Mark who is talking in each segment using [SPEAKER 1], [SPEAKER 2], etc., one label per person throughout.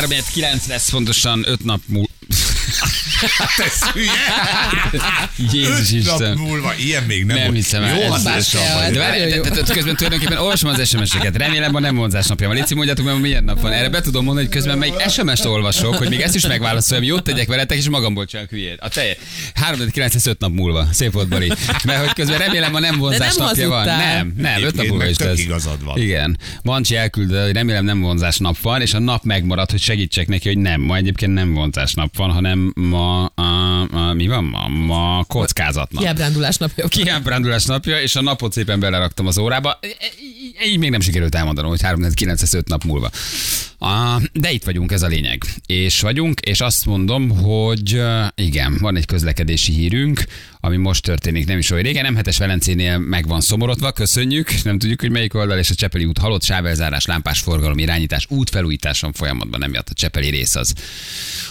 [SPEAKER 1] 3 9 lesz pontosan 5 nap múlva.
[SPEAKER 2] Hát ez hülye.
[SPEAKER 1] Jézus
[SPEAKER 2] Öt nap
[SPEAKER 1] Isten.
[SPEAKER 2] múlva, ilyen még nem,
[SPEAKER 1] Nem hiszem el.
[SPEAKER 2] Jó hatással.
[SPEAKER 1] De várj, közben tulajdonképpen olvasom az SMS-eket. Remélem, ma nem vonzás napja van. Léci, mondjátok meg, milyen nap van. Erre be tudom mondani, hogy közben melyik SMS-t olvasok, hogy még ezt is megválaszoljam, jót tegyek veletek, és magamból csinálok hülyét. A te 3 9 lesz 5 nap múlva. Szép volt, Bari. Mert hogy közben remélem, ma nem vonzás
[SPEAKER 3] nem
[SPEAKER 1] napja van. Nem, nem, 5 nap múlva is
[SPEAKER 2] tök
[SPEAKER 1] lesz.
[SPEAKER 2] igazad van.
[SPEAKER 1] Igen. Bancsi elküldte, hogy remélem nem vonzás nap van, és a nap megmarad, hogy segítsek neki, hogy nem. Ma egyébként nem vonzás nap van, hanem ma, a, a, mi van ma? Ma kockázat nap.
[SPEAKER 3] Kiábrándulás napja.
[SPEAKER 1] Kiábrándulás napja, és a napot szépen beleraktam az órába. E- e- Így még nem sikerült elmondanom, hogy 3 9 5 nap múlva. De itt vagyunk, ez a lényeg. És vagyunk, és azt mondom, hogy igen, van egy közlekedési hírünk, ami most történik, nem is olyan régen. Nem hetes Velencénél meg van szomorodva, köszönjük. Nem tudjuk, hogy melyik oldal, és a Csepeli út halott, sávelzárás, lámpás forgalom, irányítás, útfelújításon folyamatban, nem miatt a Csepeli rész az,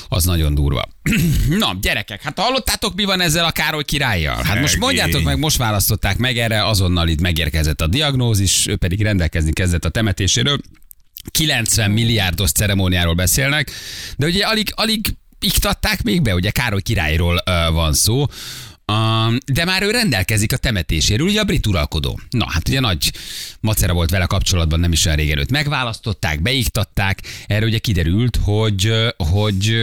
[SPEAKER 1] az nagyon durva. Na, gyerekek, hát hallottátok, mi van ezzel a Károly királlyal? Hát most mondjátok meg, most választották meg erre, azonnal itt megérkezett a diagnózis, ő pedig rendelkezni kezdett a temetéséről. 90 milliárdos ceremóniáról beszélnek, de ugye alig, alig iktatták még be, ugye Károly királyról uh, van szó, Um, de már ő rendelkezik a temetéséről, ugye a brit uralkodó. Na, hát ugye nagy macera volt vele kapcsolatban nem is olyan régen őt megválasztották, beiktatták, erre ugye kiderült, hogy, hogy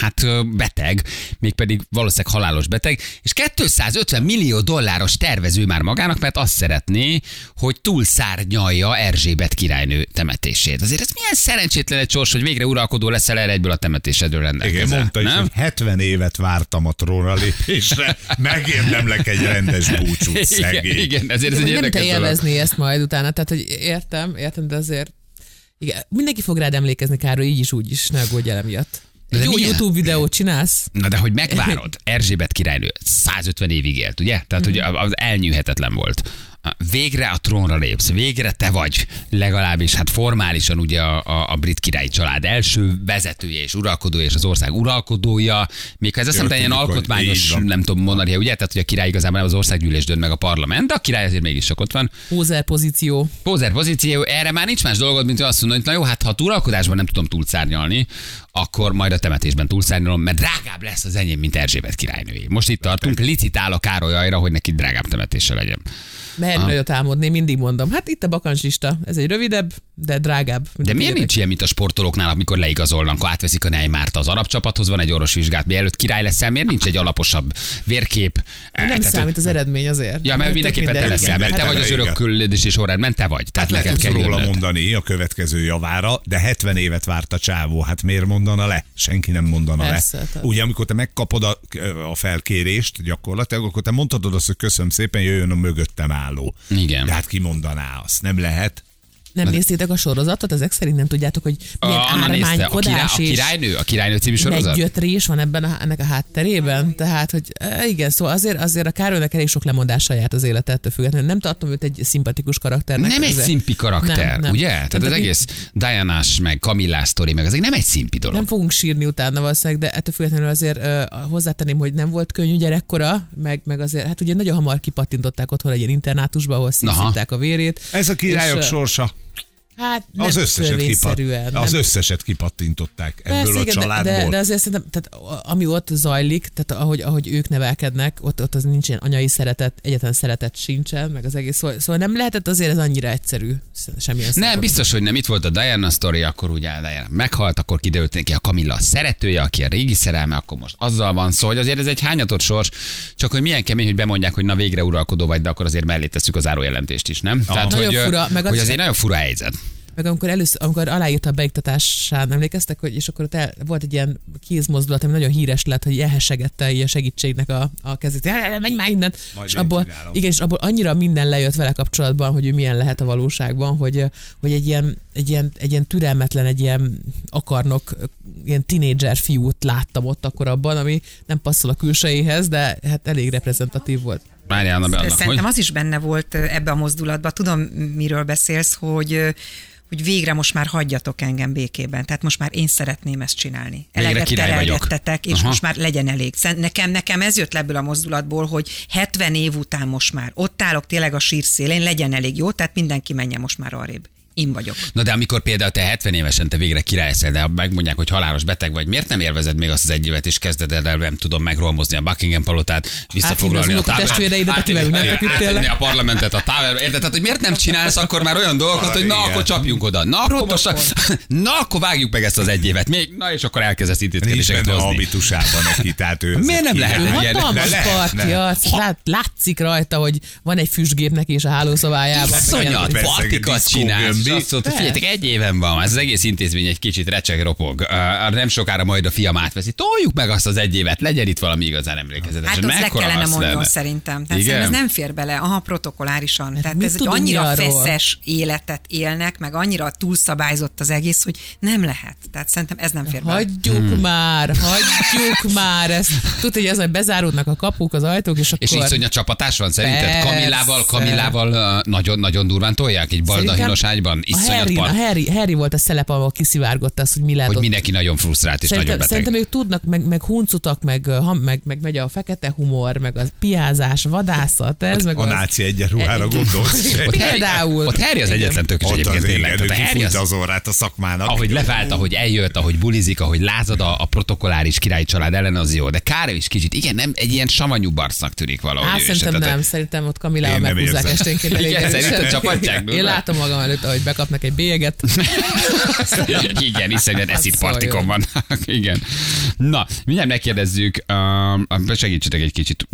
[SPEAKER 1] hát beteg, mégpedig valószínűleg halálos beteg, és 250 millió dolláros tervező már magának, mert azt szeretné, hogy túlszárnyalja Erzsébet királynő temetését. Azért ez milyen szerencsétlen egy sors, hogy végre uralkodó leszel erre egyből a temetésedről
[SPEAKER 2] Igen,
[SPEAKER 1] rendelkezel.
[SPEAKER 2] mondta is,
[SPEAKER 1] nem?
[SPEAKER 2] hogy 70 évet vártam a trónra lépésre, megérdemlek egy rendes búcsút,
[SPEAKER 1] Igen,
[SPEAKER 2] szegény.
[SPEAKER 1] igen, ezért ez egy
[SPEAKER 3] nem te élvezni ezt majd utána, tehát hogy értem, értem, de azért igen, mindenki fog rád emlékezni, Károly, így is, úgy is, ne aggódj el emiatt.
[SPEAKER 1] De
[SPEAKER 3] Egy jó
[SPEAKER 1] milyen?
[SPEAKER 3] YouTube videót csinálsz,
[SPEAKER 1] Na de hogy megvárod, Erzsébet királynő 150 évig élt, ugye? Tehát, hogy az elnyűhetetlen volt. Végre a trónra lépsz, végre te vagy, legalábbis hát formálisan ugye a, a, a brit királyi család első vezetője és uralkodója és az ország uralkodója, még ha ez azt hiszem, ilyen alkotmányos, nem tudom mondani, ugye? Tehát, hogy a király igazából nem az országgyűlés dönt meg a parlament, de a király azért mégis sok ott van.
[SPEAKER 3] pózer pozíció.
[SPEAKER 1] Pózer pozíció, erre már nincs más dolgod, mint hogy azt mondani, hogy na jó, hát ha a túralkodásban nem tudom túlszárnyalni, akkor majd a temetésben túlszárnyalom, mert drágább lesz az enyém, mint Erzsébet királynői. Most itt tartunk, licitál a Károly ajra, hogy neki drágább temetése legyen.
[SPEAKER 3] Mehet nagyot álmodni, mindig mondom. Hát itt a bakancslista. Ez egy rövidebb, de drágább.
[SPEAKER 1] De miért nincs ilyen, mint a sportolóknál, amikor leigazolnak, akkor átveszik a Neymárt az arab csapathoz, van egy orvos vizsgát, mielőtt király leszel, miért nincs egy alaposabb vérkép?
[SPEAKER 3] Nem
[SPEAKER 1] Tehát,
[SPEAKER 3] számít az eredmény azért.
[SPEAKER 1] Ja, mert mindenképpen te leszel, mert te vagy az
[SPEAKER 2] igen.
[SPEAKER 1] örök küldési sorrendben, te vagy. Tehát
[SPEAKER 2] Hát
[SPEAKER 1] neked
[SPEAKER 2] lehet
[SPEAKER 1] kell
[SPEAKER 2] róla mondani a következő javára, de 70 évet várt a csávó, hát miért mondana le? Senki nem mondana
[SPEAKER 3] Persze,
[SPEAKER 2] le.
[SPEAKER 3] tehát-
[SPEAKER 2] Ugye, amikor te megkapod a, a felkérést gyakorlatilag, akkor te mondhatod azt, hogy köszönöm szépen, jöjjön a mögöttem álló.
[SPEAKER 1] Igen.
[SPEAKER 2] De hát ki mondaná azt? Nem lehet.
[SPEAKER 3] Nem néztétek a sorozatot? Ezek szerint nem tudjátok, hogy milyen
[SPEAKER 1] A, a, király,
[SPEAKER 3] ármánykodás
[SPEAKER 1] a
[SPEAKER 3] és
[SPEAKER 1] királynő, a királynő című sorozat?
[SPEAKER 3] meggyötrés van ebben a, ennek a hátterében. Tehát, hogy e, igen, szóval azért, azért a Károlynak elég sok lemondással járt az élete ettől függetlenül. Nem tartom őt egy szimpatikus karakternek.
[SPEAKER 1] Nem egy szimpi karakter,
[SPEAKER 3] Nem, nem.
[SPEAKER 1] ugye? Tehát
[SPEAKER 3] Tehát
[SPEAKER 1] az egész Diana-s, meg Camillás sztori, meg az nem egy szimpi dolog.
[SPEAKER 3] Nem fogunk sírni utána valószínűleg, de ettől függetlenül azért uh, hozzátenném, hogy nem volt könnyű gyerekkora, meg, meg azért, hát ugye nagyon hamar kipattintották otthon egy ilyen internátusba, ahol szívták a vérét.
[SPEAKER 2] Ez a királyok
[SPEAKER 3] És,
[SPEAKER 2] sorsa.
[SPEAKER 3] Hát nem
[SPEAKER 2] Az összeset, kipat,
[SPEAKER 3] törvényszerűen,
[SPEAKER 2] az
[SPEAKER 3] nem-
[SPEAKER 2] összeset kipattintották ebből
[SPEAKER 3] Persze,
[SPEAKER 2] a
[SPEAKER 3] igen, de,
[SPEAKER 2] családból.
[SPEAKER 3] de, de azért szerintem, tehát ami ott zajlik, tehát ahogy, ahogy ők nevelkednek, ott, ott az nincsen anyai szeretet, egyetlen szeretet sincsen, meg az egész, szóval, szóval nem lehetett azért ez annyira egyszerű, semmilyen
[SPEAKER 1] Nem,
[SPEAKER 3] szempontból.
[SPEAKER 1] biztos, hogy nem. Itt volt a Diana sztori, akkor ugye Diana meghalt, akkor kiderült neki a Camilla a szeretője, aki a régi szerelme, akkor most azzal van szó, hogy azért ez egy hányatott sors, csak hogy milyen kemény, hogy bemondják, hogy na végre uralkodó vagy, de akkor azért mellé tesszük az árójelentést is, nem? Tehát,
[SPEAKER 3] Nagyon
[SPEAKER 1] hogy,
[SPEAKER 3] fura, meg
[SPEAKER 1] hogy
[SPEAKER 3] az-
[SPEAKER 1] azért nagyon fura helyzet.
[SPEAKER 3] Meg amikor először, amikor aláírta a beiktatásán, emlékeztek, hogy és akkor ott el, volt egy ilyen kézmozdulat, ami nagyon híres lett, hogy elhessegette a segítségnek a, a kezét. "Jaj, Menj már innen!
[SPEAKER 2] Majd
[SPEAKER 3] és abból,
[SPEAKER 2] csinálom.
[SPEAKER 3] igen, és abból annyira minden lejött vele kapcsolatban, hogy ő milyen lehet a valóságban, hogy, hogy egy, ilyen, egy, ilyen, egy ilyen türelmetlen, egy ilyen akarnok, ilyen tinédzser fiút láttam ott akkor abban, ami nem passzol a külsejéhez, de hát elég reprezentatív volt.
[SPEAKER 1] Várjál, annak, hogy...
[SPEAKER 4] Szerintem az is benne volt ebbe a mozdulatban. Tudom, miről beszélsz, hogy hogy végre most már hagyjatok engem békében. Tehát most már én szeretném ezt csinálni. Eleget terelgettetek, és
[SPEAKER 1] Aha.
[SPEAKER 4] most már legyen elég. Nekem, nekem ez jött le ebből a mozdulatból, hogy 70 év után most már ott állok tényleg a sír szélén, legyen elég jó, tehát mindenki menjen most már arrébb. Én vagyok.
[SPEAKER 1] Na de amikor például te 70 évesen te végre király leszel, de megmondják, hogy halálos beteg vagy, miért nem élvezed még azt az egy évet, és kezded el, nem tudom, megrolmozni a Buckingham palotát, visszafoglalni
[SPEAKER 3] Hát,
[SPEAKER 1] a átvinni
[SPEAKER 3] le.
[SPEAKER 1] a parlamentet a Towerbe, érted? Tehát, hogy miért nem csinálsz akkor már olyan dolgokat, hogy na, akkor csapjunk oda. Na, akkor most, na, akkor vágjuk meg ezt az egy évet. Még, na, és akkor elkezdesz intézkedéseket hozni.
[SPEAKER 2] habitusában neki, tehát ő...
[SPEAKER 1] Miért nem lehet?
[SPEAKER 3] Hatalmas
[SPEAKER 2] nem.
[SPEAKER 3] arc, lát, látszik rajta, hogy van egy füstgép neki is a hálószobájában.
[SPEAKER 1] Iszonyat
[SPEAKER 3] ilyen-
[SPEAKER 1] partikat csinálsz,
[SPEAKER 2] gömbi.
[SPEAKER 1] azt mondta, figyeljetek, egy éven van, ez az egész intézmény egy kicsit recseg, ropog. Nem sokára majd a fiam átveszi. Toljuk meg azt az egy évet, legyen itt valami igazán emlékezetes.
[SPEAKER 4] Hát azt le kellene mondjon
[SPEAKER 1] lenne?
[SPEAKER 4] szerintem. Tehát
[SPEAKER 1] Igen?
[SPEAKER 4] ez nem fér bele, aha, protokolárisan. Tehát
[SPEAKER 3] mit
[SPEAKER 4] ez egy annyira feszes életet élnek, meg annyira túlszabályzott az egész, hogy nem lehet. Tehát szerintem ez nem fér bele.
[SPEAKER 3] Hagyjuk
[SPEAKER 1] Hmm.
[SPEAKER 3] már, hagyjuk már ezt. Tudod, hogy az, hogy bezáródnak a kapuk, az ajtók, és akkor...
[SPEAKER 1] És iszonyat csapatás van szerinted?
[SPEAKER 3] Persze.
[SPEAKER 1] Kamillával, Kamillával nagyon-nagyon durván tolják, egy balda
[SPEAKER 3] Szerintem
[SPEAKER 1] hinos ágyban?
[SPEAKER 3] A
[SPEAKER 1] Iszonyat
[SPEAKER 3] Harry,
[SPEAKER 1] par,
[SPEAKER 3] a Harry, Harry volt a szelep, ahol kiszivárgott az, hogy mi lehet
[SPEAKER 1] hogy
[SPEAKER 3] ott.
[SPEAKER 1] mindenki nagyon frusztrált és
[SPEAKER 3] Szerintem,
[SPEAKER 1] nagyon beteg.
[SPEAKER 3] szerintem ők tudnak, meg, meg huncutak, meg, ha, meg, meg megy a fekete humor, meg a piázás, vadászat, ez meg
[SPEAKER 2] A
[SPEAKER 3] az.
[SPEAKER 2] náci egyenruhára gondolsz?
[SPEAKER 1] Ott
[SPEAKER 3] Például.
[SPEAKER 1] ott Harry az egyetlen tökös
[SPEAKER 2] Ott
[SPEAKER 1] egyébként
[SPEAKER 2] az
[SPEAKER 1] tényleg.
[SPEAKER 2] igen,
[SPEAKER 1] Tehát a Harry az,
[SPEAKER 2] az orrát a szakmának.
[SPEAKER 1] ahogy levált, ahogy eljött, ahogy bulizik, ahogy lázad a, a protokolláris királyi család ellen, az jó. De Károly is kicsit, igen, nem egy ilyen savanyú barsznak tűnik valahogy. Is.
[SPEAKER 3] szerintem nem, szerintem ott Kamilával meghúzzák esténként elég
[SPEAKER 1] Igen,
[SPEAKER 3] erősen.
[SPEAKER 1] szerinted csapatják,
[SPEAKER 3] Én látom magam előtt, hogy bekapnak egy bélyeget.
[SPEAKER 1] Igen, iszonyat eszit
[SPEAKER 3] szóval
[SPEAKER 1] partikon van. Igen. Na, mindjárt megkérdezzük, uh, segítsetek egy kicsit,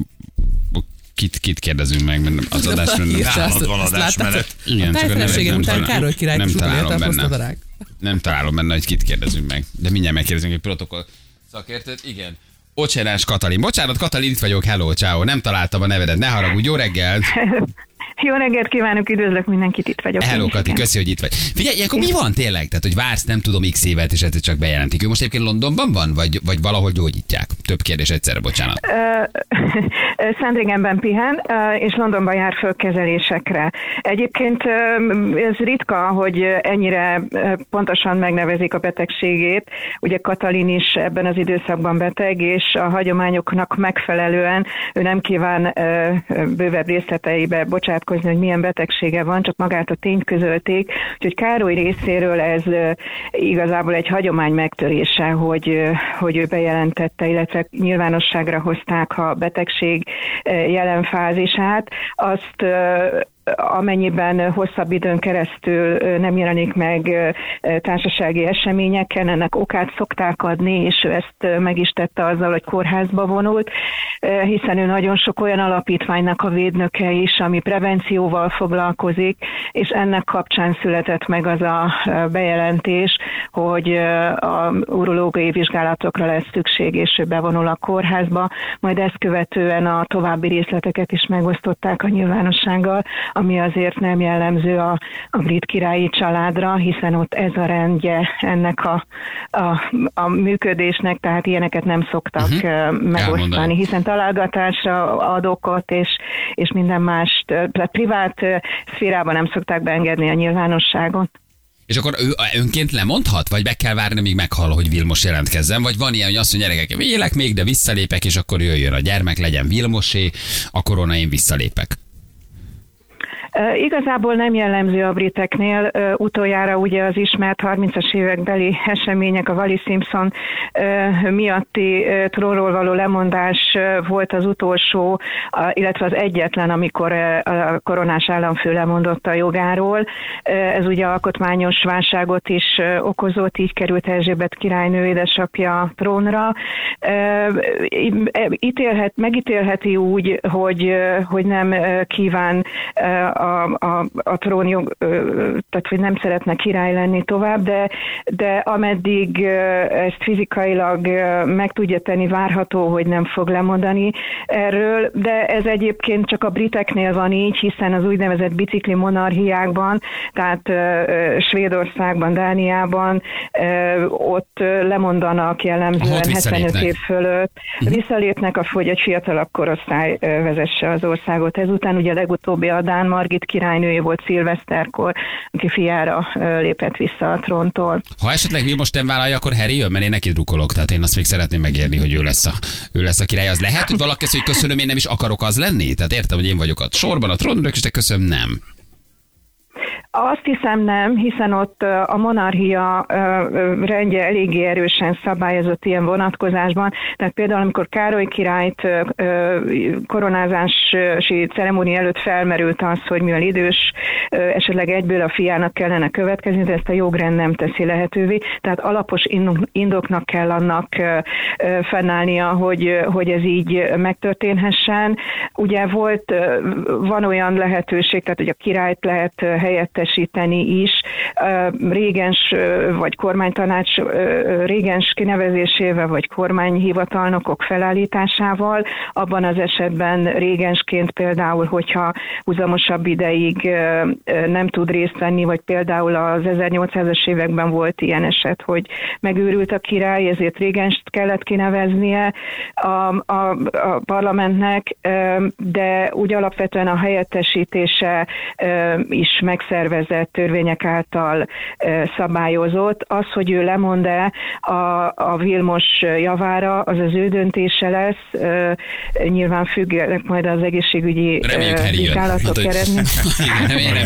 [SPEAKER 1] kit, kit kérdezünk meg, mert az
[SPEAKER 3] azt-
[SPEAKER 2] nálad van adásmenet.
[SPEAKER 1] Igen,
[SPEAKER 3] a
[SPEAKER 1] csak nem
[SPEAKER 3] után
[SPEAKER 1] találom.
[SPEAKER 3] Károly király
[SPEAKER 1] Nem találom benne. nem találom benne, hogy kit kérdezünk meg. De mindjárt megkérdezünk egy protokoll szakértőt. Igen. Ocsenás Katalin. Bocsánat, Katalin, itt vagyok. Hello, ciao. Nem találtam a nevedet. Ne haragudj. Jó reggelt.
[SPEAKER 5] Jó reggelt kívánok, üdvözlök mindenkit, itt vagyok.
[SPEAKER 1] Hello, Kati, köszi, hogy itt vagy. Figyelj, ilyenkor mi van tényleg? Tehát, hogy vársz, nem tudom, x évet, és egyszer csak bejelentik. Ő most egyébként Londonban van, vagy, vagy valahol gyógyítják? Több kérdés egyszerre, bocsánat.
[SPEAKER 5] Szentrégenben pihen, és Londonban jár föl kezelésekre. Egyébként ez ritka, hogy ennyire pontosan megnevezik a betegségét. Ugye Katalin is ebben az időszakban beteg, és a hagyományoknak megfelelően ő nem kíván bővebb részleteibe bocsátkozni, hogy milyen betegsége van, csak magát a tényt közölték. Úgyhogy Károly részéről ez igazából egy hagyomány megtörése, hogy, hogy ő bejelentette, illetve nyilvánosságra hozták a betegség ö, jelen fázisát. Azt ö, amennyiben hosszabb időn keresztül nem jelenik meg társasági eseményeken, ennek okát szokták adni, és ő ezt meg is tette azzal, hogy kórházba vonult, hiszen ő nagyon sok olyan alapítványnak a védnöke is, ami prevencióval foglalkozik, és ennek kapcsán született meg az a bejelentés, hogy a urológiai vizsgálatokra lesz szükség, és ő bevonul a kórházba, majd ezt követően a további részleteket is megosztották a nyilvánossággal, ami azért nem jellemző a, a brit királyi családra, hiszen ott ez a rendje ennek a, a, a működésnek, tehát ilyeneket nem szoktak
[SPEAKER 1] Mhm.
[SPEAKER 5] uh-huh. megosztani,
[SPEAKER 1] Elmondani.
[SPEAKER 5] hiszen találgatásra ad okot, és, és minden mást, tehát privát szférában nem szokták beengedni a nyilvánosságot.
[SPEAKER 1] És akkor ő önként lemondhat? Vagy be kell várni, míg meghal, hogy Vilmos jelentkezzen? Vagy van ilyen, hogy azt mondja, gyerekek, élek még, de visszalépek, és akkor jöjjön a gyermek, legyen Vilmosé, a korona én visszalépek.
[SPEAKER 5] Igazából nem jellemző a briteknél. Utoljára ugye az ismert 30-as évekbeli események, a Wally Simpson miatti trónról való lemondás volt az utolsó, illetve az egyetlen, amikor a koronás államfő lemondott a jogáról. Ez ugye alkotmányos válságot is okozott, így került Erzsébet királynő édesapja trónra. Ítélhet, megítélheti úgy, hogy, hogy nem kíván a, a, a trónjog, tehát hogy nem szeretne király lenni tovább, de, de ameddig ezt fizikailag meg tudja tenni, várható, hogy nem fog lemondani erről, de ez egyébként csak a briteknél van így, hiszen az úgynevezett bicikli monarchiákban, tehát Svédországban, Dániában, ott lemondanak jellemzően
[SPEAKER 1] Aha, ott
[SPEAKER 5] 75
[SPEAKER 1] visszalépnek.
[SPEAKER 5] év fölött, visszalépnek, a, hogy egy fiatalabb korosztály vezesse az országot. Ezután ugye legutóbbi a Dán Margit királynője volt szilveszterkor, aki fiára lépett vissza a tróntól.
[SPEAKER 1] Ha esetleg Vilmos nem vállalja, akkor Harry jön, mert én neki drukkolok, tehát én azt még szeretném megérni, hogy ő lesz a, ő lesz a király. Az lehet, hogy valaki azt hogy köszönöm, én nem is akarok az lenni? Tehát értem, hogy én vagyok a sorban, a trónörök, és te köszönöm, nem.
[SPEAKER 5] Azt hiszem nem, hiszen ott a monarchia rendje eléggé erősen szabályozott ilyen vonatkozásban. Tehát például, amikor Károly királyt koronázási ceremónia előtt felmerült az, hogy mivel idős, esetleg egyből a fiának kellene következni, de ezt a jogrend nem teszi lehetővé. Tehát alapos indok- indoknak kell annak fennállnia, hogy, hogy ez így megtörténhessen. Ugye volt, van olyan lehetőség, tehát hogy a királyt lehet ö, helyettesíteni is, régens vagy kormánytanács régens kinevezésével, vagy kormányhivatalnokok felállításával. Abban az esetben régensként például, hogyha húzamosabb ideig nem tud részt venni, vagy például az 1800-as években volt ilyen eset, hogy megőrült a király, ezért régenst kellett kineveznie a, a, a parlamentnek, de úgy alapvetően a helyettesítése is megszervezett törvények által szabályozott. Az, hogy ő lemond-e a, a Vilmos javára, az az ő döntése lesz. Nyilván függenek majd az egészségügyi vizsgálatok
[SPEAKER 1] Hát,
[SPEAKER 5] eredmény.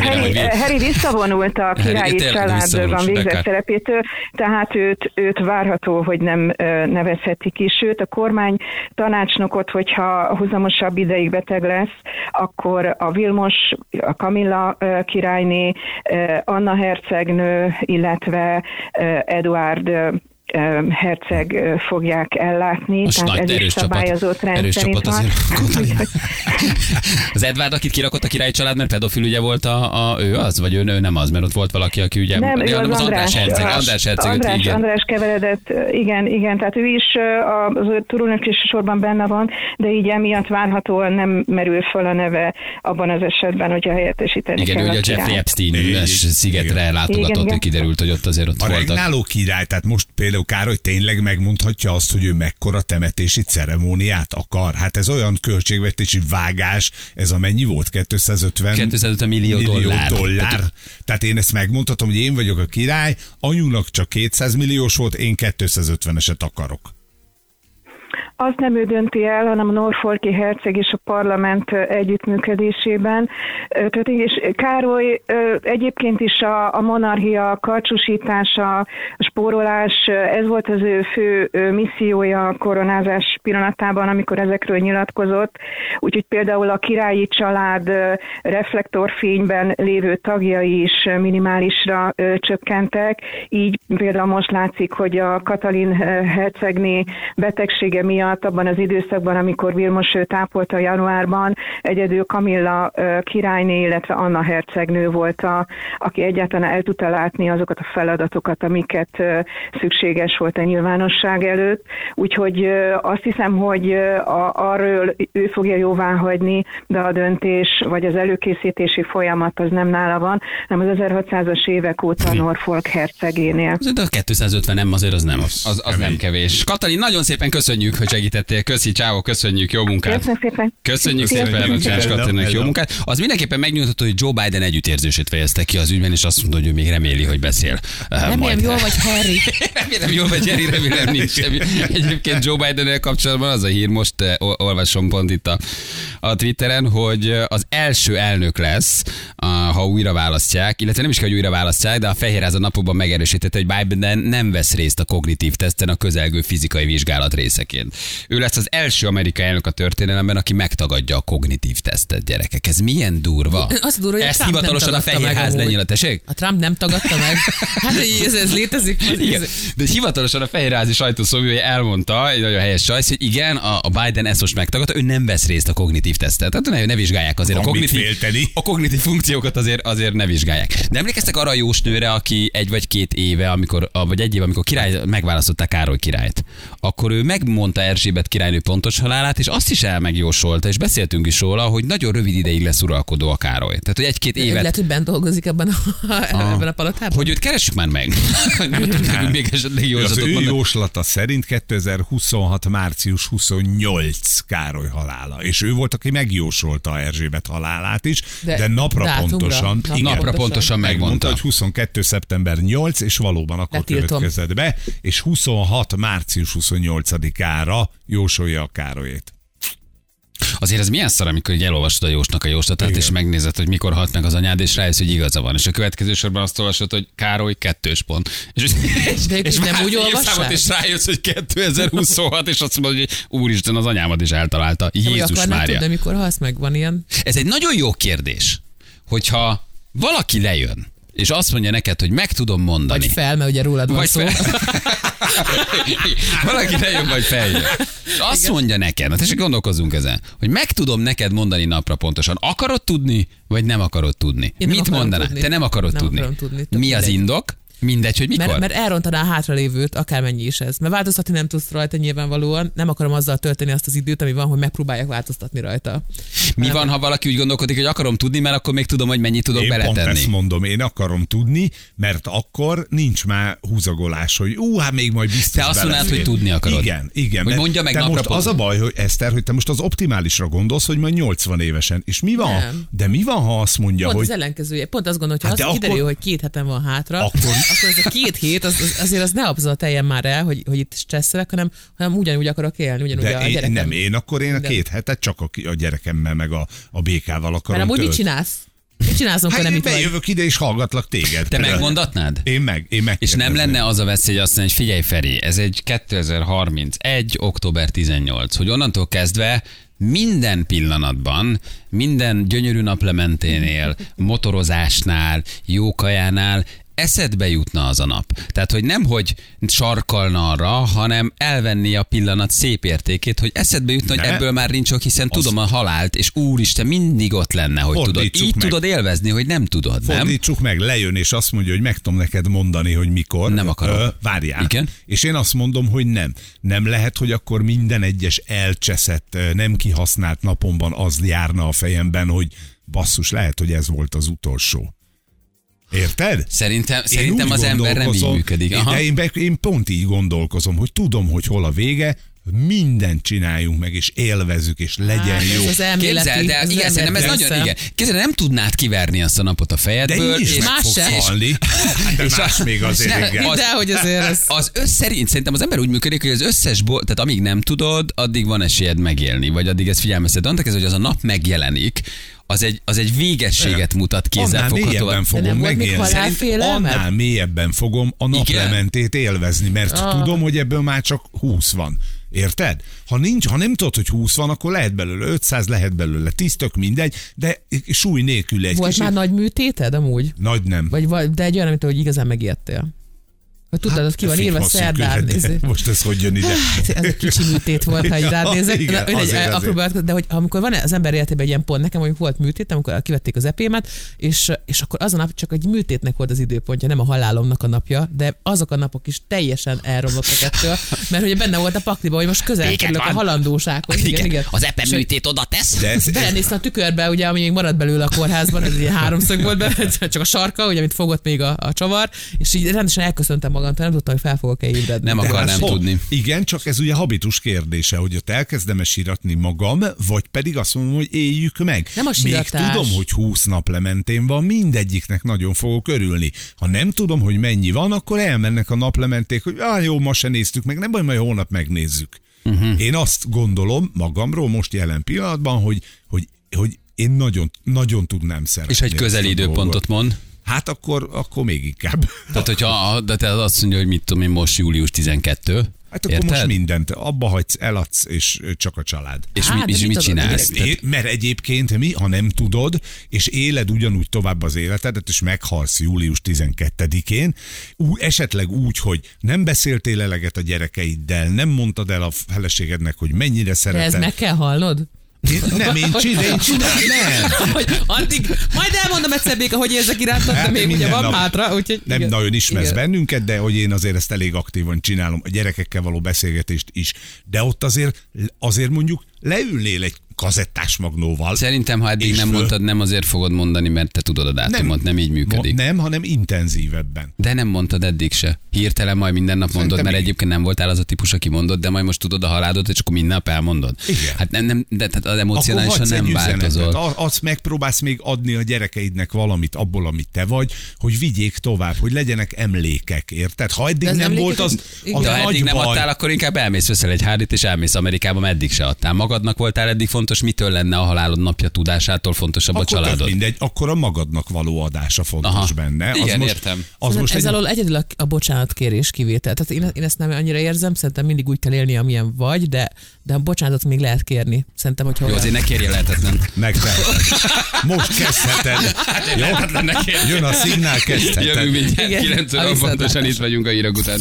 [SPEAKER 5] Harry. Harry visszavonult a királyi családban végzett szerepétől, tehát őt, őt várható, hogy nem ö, nevezhetik ki. Sőt, a kormány tanácsnokot, hogyha huzamosabb ideig beteg lesz, akkor a Vilmos, a Kamilla királyné, Anna hercegnő, illetve ö, Eduard ö, herceg fogják ellátni,
[SPEAKER 1] Most
[SPEAKER 5] tehát
[SPEAKER 1] nagy
[SPEAKER 5] ez is
[SPEAKER 1] erős csapat.
[SPEAKER 5] szabályozott
[SPEAKER 1] Erős
[SPEAKER 5] rendszerint
[SPEAKER 1] csapat
[SPEAKER 5] van.
[SPEAKER 1] azért. Az Edvard, akit kirakott a királyi család, mert pedofil ugye volt a, a, ő az, vagy ő, ő nem az, mert ott volt valaki, aki ugye...
[SPEAKER 5] Nem, ő az
[SPEAKER 1] az András Herceg,
[SPEAKER 5] a-
[SPEAKER 1] András Herceg,
[SPEAKER 5] András,
[SPEAKER 1] igen.
[SPEAKER 5] András keveredett, igen, igen, tehát ő is az ő turulnök sorban benne van, de így emiatt várhatóan nem merül föl a neve abban az esetben, hogyha helyettesíteni
[SPEAKER 1] Igen,
[SPEAKER 5] kell
[SPEAKER 1] ő ugye
[SPEAKER 5] a
[SPEAKER 1] a Jeffrey. Epstein szigetre látogatott,
[SPEAKER 5] Igen,
[SPEAKER 1] hogy
[SPEAKER 5] igen.
[SPEAKER 1] kiderült, hogy ott azért ott
[SPEAKER 2] A
[SPEAKER 1] voltak.
[SPEAKER 2] regnáló király, tehát most például Károly tényleg megmondhatja azt, hogy ő mekkora temetési ceremóniát akar. Hát ez olyan költségvetési vágás, ez a mennyi volt? 250
[SPEAKER 1] 250 millió dollár.
[SPEAKER 2] dollár. Tehát én ezt megmondhatom, hogy én vagyok a király, anyunak csak 200 milliós volt, én 250-eset akarok.
[SPEAKER 5] Azt nem ő dönti el, hanem a Norfolki herceg és a parlament együttműködésében. Tehát és Károly egyébként is a, a monarchia karcsúsítása, spórolás, ez volt az ő fő missziója a koronázás pillanatában, amikor ezekről nyilatkozott. Úgyhogy például a királyi család reflektorfényben lévő tagjai is minimálisra csökkentek. Így például most látszik, hogy a Katalin hercegné betegsége miatt abban az időszakban, amikor Vilmos őt ápolta januárban, egyedül Kamilla királyné, illetve Anna hercegnő volt, a, aki egyáltalán el tudta látni azokat a feladatokat, amiket szükséges volt a nyilvánosság előtt. Úgyhogy azt hiszem, hogy a, arról ő fogja jóvá hagyni, de a döntés vagy az előkészítési folyamat az nem nála van, hanem az 1600-as évek óta a Norfolk hercegénél.
[SPEAKER 1] Azért a 250 nem, azért az nem, az, az nem kevés. Katalin, nagyon szépen köszönjük, hogy segítettél. Köszi, ciao, köszönjük, jó munkát.
[SPEAKER 5] Köszönöm szépen.
[SPEAKER 1] Köszönjük
[SPEAKER 5] Sziasztok.
[SPEAKER 1] szépen Katalin, jó munkát. Az mindenképpen megnyugtató, hogy Joe Biden együttérzését fejezte ki az ügyben, és azt mondta, hogy ő még reméli, hogy beszél. eh,
[SPEAKER 3] Remélem
[SPEAKER 1] majd.
[SPEAKER 3] jól vagy, Harry.
[SPEAKER 1] Remélem jól vagy, Jerry, remélem nincs semmi. Egyébként Joe biden kapcsolatban az a hír, most eh, ol- olvasom pont itt a, a Twitteren, hogy eh, az első elnök lesz, ha újra választják, illetve nem is kell, hogy újra választják, de a Fehérház a napokban megerősítette, hogy Biden nem vesz részt a kognitív teszten a közelgő fizikai vizsgálat részeként. Ő lesz az első amerikai elnök a történelemben, aki megtagadja a kognitív tesztet, gyerekek. Ez milyen durva.
[SPEAKER 3] Az durva, hogy a
[SPEAKER 1] Ezt
[SPEAKER 3] Trump
[SPEAKER 1] hivatalosan a Fehérház
[SPEAKER 3] amúgy.
[SPEAKER 1] lenyilat, tessék?
[SPEAKER 3] A Trump nem tagadta meg. Hát ez, ez létezik.
[SPEAKER 1] Igen. De hivatalosan a fehérházi sajtószóvivője elmondta, egy nagyon helyes sajsz, hogy igen, a Biden ezt most megtagadta, ő nem vesz részt a kognitív tesztet. Tehát ne, ne vizsgálják azért a
[SPEAKER 2] Van
[SPEAKER 1] kognitív, a kognitív funkciókat azért, azért ne vizsgálják. De emlékeztek arra a jósnőre, aki egy vagy két éve, amikor, vagy egy éve, amikor király, megválasztották Károly királyt, akkor ő megmondta Erzsébet királynő pontos halálát, és azt is elmegjósolta, és beszéltünk is róla, hogy nagyon rövid ideig lesz uralkodó a Károly. Tehát, hogy egy-két évet
[SPEAKER 3] Lehet, hogy bent dolgozik ebben a, ebben a palotában.
[SPEAKER 1] hogy őt keressük már meg. Hogy tudjuk még esetleg
[SPEAKER 2] Az
[SPEAKER 1] jóslatot
[SPEAKER 2] ő
[SPEAKER 1] mondani.
[SPEAKER 2] jóslata szerint 2026. március 28 Károly halála. És ő volt, aki megjósolta Erzsébet halálát is, de,
[SPEAKER 3] De
[SPEAKER 2] napra
[SPEAKER 3] dátumra?
[SPEAKER 2] pontosan.
[SPEAKER 3] Napra
[SPEAKER 2] igen,
[SPEAKER 1] Napra pontosan
[SPEAKER 2] Megmondta,
[SPEAKER 1] megmondta.
[SPEAKER 2] hogy 22. szeptember 8, és valóban akkor
[SPEAKER 3] Letiltom.
[SPEAKER 2] következett be, és 26. március 28-ára jósolja a Károlyét.
[SPEAKER 1] Azért ez milyen szar, amikor így elolvasod a Jósnak a jóslatát,
[SPEAKER 2] Igen.
[SPEAKER 1] és megnézed, hogy mikor halt meg az anyád, és rájössz, hogy igaza van. És a következő sorban azt olvasod, hogy Károly kettős pont. És, és,
[SPEAKER 3] De ők nem úgy
[SPEAKER 1] számot, és rájössz, hogy 2026, és azt mondod, hogy úristen, az anyámat is eltalálta. Jézus Mária.
[SPEAKER 3] tudni, mikor halsz meg, van ilyen?
[SPEAKER 1] Ez egy nagyon jó kérdés, hogyha valaki lejön, és azt mondja neked, hogy meg tudom mondani.
[SPEAKER 3] Vagy fel, mert ugye rólad van
[SPEAKER 1] Vagy
[SPEAKER 3] szó.
[SPEAKER 1] fel. Valaki lejön, vagy feljön. És azt mondja neked, na tessék gondolkozzunk ezen, hogy meg tudom neked mondani napra pontosan. Akarod tudni, vagy nem akarod tudni?
[SPEAKER 3] Én
[SPEAKER 1] Mit mondaná?
[SPEAKER 3] tudni.
[SPEAKER 1] Te nem akarod
[SPEAKER 3] Nem
[SPEAKER 1] tudni.
[SPEAKER 3] akarom tudni,
[SPEAKER 1] Mi az indok? Mindegy, hogy mikor?
[SPEAKER 3] Mert, mert elrontaná a hátralévőt, akármennyi is ez. Mert változtatni nem tudsz rajta nyilvánvalóan. Nem akarom azzal tölteni azt az időt, ami van, hogy megpróbáljak változtatni rajta.
[SPEAKER 1] Mi van, ha valaki úgy gondolkodik, hogy akarom tudni, mert akkor még tudom, hogy mennyit tudok
[SPEAKER 2] Én pont
[SPEAKER 1] beletenni.
[SPEAKER 2] ezt mondom, én akarom tudni, mert akkor nincs már húzagolás, hogy ú, hát még majd biztos
[SPEAKER 1] Te azt mondanád, hogy tudni akarod.
[SPEAKER 2] Igen, igen.
[SPEAKER 1] Hogy mondja meg
[SPEAKER 2] te
[SPEAKER 1] napra
[SPEAKER 2] most az a baj, hogy Eszter, hogy te most az optimálisra gondolsz, hogy majd 80 évesen. És mi van?
[SPEAKER 3] Nem.
[SPEAKER 2] De mi van, ha azt mondja,
[SPEAKER 3] Pont
[SPEAKER 2] hogy
[SPEAKER 3] az ellenkezője. Pont azt gondolom, hogy
[SPEAKER 2] Hát
[SPEAKER 3] ha
[SPEAKER 2] de
[SPEAKER 3] az kiderül,
[SPEAKER 2] akkor-
[SPEAKER 3] hogy két hetem van hátra,
[SPEAKER 2] Akkor-
[SPEAKER 3] akkor ez a két hét, az, az, azért az ne abza teljen már el, hogy, hogy itt stresszelek, hanem, hanem ugyanúgy akarok élni, ugyanúgy
[SPEAKER 2] de
[SPEAKER 3] a
[SPEAKER 2] én,
[SPEAKER 3] gyerekem.
[SPEAKER 2] nem, én akkor én a két hetet csak a, a gyerekemmel meg a, a békával
[SPEAKER 3] Mert
[SPEAKER 2] akarom
[SPEAKER 3] amúgy mit
[SPEAKER 2] tölteni.
[SPEAKER 3] csinálsz? Mit csinálsz, amikor
[SPEAKER 2] Hát
[SPEAKER 3] nem
[SPEAKER 2] én
[SPEAKER 3] itt vagy?
[SPEAKER 2] bejövök ide és hallgatlak téged.
[SPEAKER 1] Te megmondatnád?
[SPEAKER 2] Én meg, én meg.
[SPEAKER 1] És nem lenne az a veszély, hogy azt mondja, hogy figyelj Feri, ez egy 2031. október 18, hogy onnantól kezdve minden pillanatban, minden gyönyörű naplementénél, motorozásnál, jókajánál eszedbe jutna az a nap. Tehát, hogy nem, hogy sarkalna arra, hanem elvenni a pillanat szép értékét, hogy eszedbe jutna, hogy
[SPEAKER 2] Ne.
[SPEAKER 1] ebből már nincs sok, hiszen
[SPEAKER 2] Az-
[SPEAKER 1] tudom a halált, és úristen, mindig ott lenne, hogy tudod. Így
[SPEAKER 2] meg.
[SPEAKER 1] tudod élvezni, hogy nem tudod, nem?
[SPEAKER 2] Fordítsuk meg, lejön, és azt mondja, hogy meg tudom neked mondani, hogy mikor.
[SPEAKER 1] Nem akarom.
[SPEAKER 2] Ö, várjál.
[SPEAKER 1] Igen?
[SPEAKER 2] És én azt mondom, hogy nem. Nem lehet, hogy akkor minden egyes elcseszett, nem kihasznált napomban az járna a fejemben, hogy basszus, lehet, hogy ez volt az utolsó. Érted?
[SPEAKER 1] Szerintem, szerintem az ember nem így működik. Aha.
[SPEAKER 2] De én, be- én pont így gondolkozom, hogy tudom, hogy hol a vége, mindent csináljunk meg, és élvezzük, és legyen
[SPEAKER 3] Hát,
[SPEAKER 2] jó.
[SPEAKER 3] ez az elméleti,
[SPEAKER 1] Képzeld el,
[SPEAKER 3] az
[SPEAKER 1] igen, szerintem ez nagyon, igen. Képzeld, el, nem tudnád kiverni azt a napot a
[SPEAKER 2] De
[SPEAKER 1] fejedből.
[SPEAKER 2] így is meg
[SPEAKER 3] más se.
[SPEAKER 2] halni. Hát de
[SPEAKER 1] És
[SPEAKER 2] más
[SPEAKER 1] a-
[SPEAKER 2] még azért,
[SPEAKER 1] Ne,
[SPEAKER 2] igen.
[SPEAKER 1] az-
[SPEAKER 3] De hogy azért.
[SPEAKER 1] Az össz szerint szerintem az ember úgy működik, hogy az összes, bo- tehát amíg nem tudod, addig van esélyed megélni, vagy addig ez figyelmeztet. Annak ez, hogy az a nap megjelenik, az egy, az egy végességet mutat
[SPEAKER 2] Annál
[SPEAKER 1] kézzelfoghatóan.
[SPEAKER 2] mélyebben fogom megélni. Annál mélyebben fogom a naplementét élvezni, mert
[SPEAKER 3] Ah.
[SPEAKER 2] tudom, hogy ebből már csak 20 van. Érted? Ha nincs, ha nem tudod, hogy 20 van, akkor lehet belőle 500, lehet belőle 10, tök mindegy, de súly nélkül egy
[SPEAKER 3] Volt
[SPEAKER 2] kicsit.
[SPEAKER 3] már nagy műtéted amúgy?
[SPEAKER 2] Nagy nem.
[SPEAKER 3] Vagy de egy olyan, amit hogy igazán megijedtél? Hogy tudtad, az ki van írva
[SPEAKER 2] Fitma
[SPEAKER 3] szerdán. izé.
[SPEAKER 2] de Most ez hogy jön ide?
[SPEAKER 3] Ez egy kicsi műtét volt, ha így rád nézek.
[SPEAKER 2] igen,
[SPEAKER 3] mindegy,
[SPEAKER 2] azért, azért.
[SPEAKER 3] apró beavatkozás, de hogy amikor van az ember életében egy ilyen pont, nekem mondjuk volt műtét, amikor kivették az epémet, és, és akkor az a nap csak egy műtétnek volt az időpontja, nem a halálomnak a napja, de azok a napok is teljesen elromlottak ettől, mert ugye benne volt a pakliba, hogy most közel kerülök a halandósághoz. Igen, igen.
[SPEAKER 1] Az epe műtét oda tesz.
[SPEAKER 2] De ez,
[SPEAKER 3] Belenéztem a tükörbe, ugye, ami még maradt belőle a kórházban, ez egy ilyen háromszög volt be, csak a sarka, ugye, amit fogott még a, a csavar, és így rendesen elköszöntem magamtól, nem tudtam, hogy fel fogok-e ébredni.
[SPEAKER 1] Nem
[SPEAKER 2] de
[SPEAKER 1] akar
[SPEAKER 2] hát
[SPEAKER 1] nem
[SPEAKER 2] pont-
[SPEAKER 1] tudni.
[SPEAKER 2] Igen, csak ez ugye habitus kérdése, hogy ott elkezdem-e síratni magam, vagy pedig azt mondom, hogy éljük meg.
[SPEAKER 3] Nem a
[SPEAKER 2] Még
[SPEAKER 3] síratás.
[SPEAKER 2] tudom, hogy 20 nap lementén van, mindegyiknek nagyon fogok örülni. Ha nem tudom, hogy mennyi van, akkor elmennek a naplementék, hogy ah, jó, ma se néztük meg, nem baj, majd holnap megnézzük. Uh-huh. Én azt gondolom magamról most jelen pillanatban, hogy, hogy, hogy én nagyon, nagyon tudnám szeretni.
[SPEAKER 1] És egy közeli időpontot mond.
[SPEAKER 2] Hát akkor, akkor még inkább.
[SPEAKER 1] Tehát, hogyha de te azt mondja, hogy mit tudom én, most július 12.
[SPEAKER 2] Hát akkor
[SPEAKER 1] Érted?
[SPEAKER 2] most mindent abba hagysz, eladsz, és csak a család.
[SPEAKER 1] És,
[SPEAKER 3] Á,
[SPEAKER 1] mi,
[SPEAKER 3] de
[SPEAKER 1] és
[SPEAKER 3] mit
[SPEAKER 1] mit csinálsz?
[SPEAKER 2] É- mert egyébként mi, ha nem tudod, és éled ugyanúgy tovább az életedet, és meghalsz július 12-én, ú, esetleg úgy, hogy nem beszéltél eleget a gyerekeiddel, nem mondtad el a feleségednek, hogy mennyire
[SPEAKER 3] De ez
[SPEAKER 2] szereted.
[SPEAKER 3] meg kell hallnod?
[SPEAKER 2] Én, nem, én csinálom, én csinálom, nem.
[SPEAKER 3] addig, majd elmondom egyszer Béka, hogy érzek irántad, de
[SPEAKER 2] Hát,
[SPEAKER 3] még ugye van
[SPEAKER 2] nap.
[SPEAKER 3] hátra, úgyhogy
[SPEAKER 2] Nem
[SPEAKER 3] igen.
[SPEAKER 2] nagyon ismersz
[SPEAKER 3] Igen.
[SPEAKER 2] bennünket, de hogy én azért ezt elég aktívan csinálom, a gyerekekkel való beszélgetést is. De ott azért, azért mondjuk leülnél egy kazettás magnóval.
[SPEAKER 1] Szerintem, ha eddig nem
[SPEAKER 2] föl-
[SPEAKER 1] mondtad, nem azért fogod mondani, mert te tudod a dátumot, nem, így működik.
[SPEAKER 2] Mo- nem, hanem intenzívebben.
[SPEAKER 1] De nem mondtad eddig se. Hirtelen majd minden nap mondod,
[SPEAKER 2] Szerintem
[SPEAKER 1] mert
[SPEAKER 2] így.
[SPEAKER 1] egyébként nem voltál az a típus, aki mondott, de majd most tudod a halálod, és akkor minden nap elmondod.
[SPEAKER 2] Igen.
[SPEAKER 1] Hát nem, nem de tehát az emocionálisan nem változol.
[SPEAKER 2] Azt megpróbálsz még adni a gyerekeidnek valamit abból, amit te vagy, hogy vigyék tovább, hogy legyenek emlékek, érted? Ha eddig nem
[SPEAKER 3] emlékek,
[SPEAKER 2] volt, az,
[SPEAKER 3] az-
[SPEAKER 1] De ha
[SPEAKER 2] nagy
[SPEAKER 1] eddig nem adtál, akkor inkább elmész veszel egy hárdit, és elmész Amerikába, mert eddig se adtál. Magadnak voltál eddig fontos, fontos, mitől lenne a halálod napja tudásától fontosabb a
[SPEAKER 2] Akkor tök
[SPEAKER 1] családod?
[SPEAKER 2] mindegy, akkor a magadnak való adása fontos
[SPEAKER 1] Aha.
[SPEAKER 2] benne.
[SPEAKER 1] Igen,
[SPEAKER 2] most,
[SPEAKER 1] értem.
[SPEAKER 2] Az most
[SPEAKER 3] ez
[SPEAKER 2] egy,
[SPEAKER 3] alól egyedül a, a bocsánatkérés kivétel. Tehát én, én ezt nem annyira érzem, szerintem mindig úgy kell élni, amilyen vagy, de, de a bocsánatot még lehet kérni. Szerintem, hogyha
[SPEAKER 1] Jó, azért ne kérje lehetetlen.
[SPEAKER 2] megteheted. Most kezdheted.
[SPEAKER 1] Lehetetlen ne kérje.
[SPEAKER 2] Jön a szignál, kezdheted.
[SPEAKER 1] Jövünk mindjárt,
[SPEAKER 3] Igen,
[SPEAKER 1] 9
[SPEAKER 3] a
[SPEAKER 1] óra pontosan itt vagyunk a hírok után.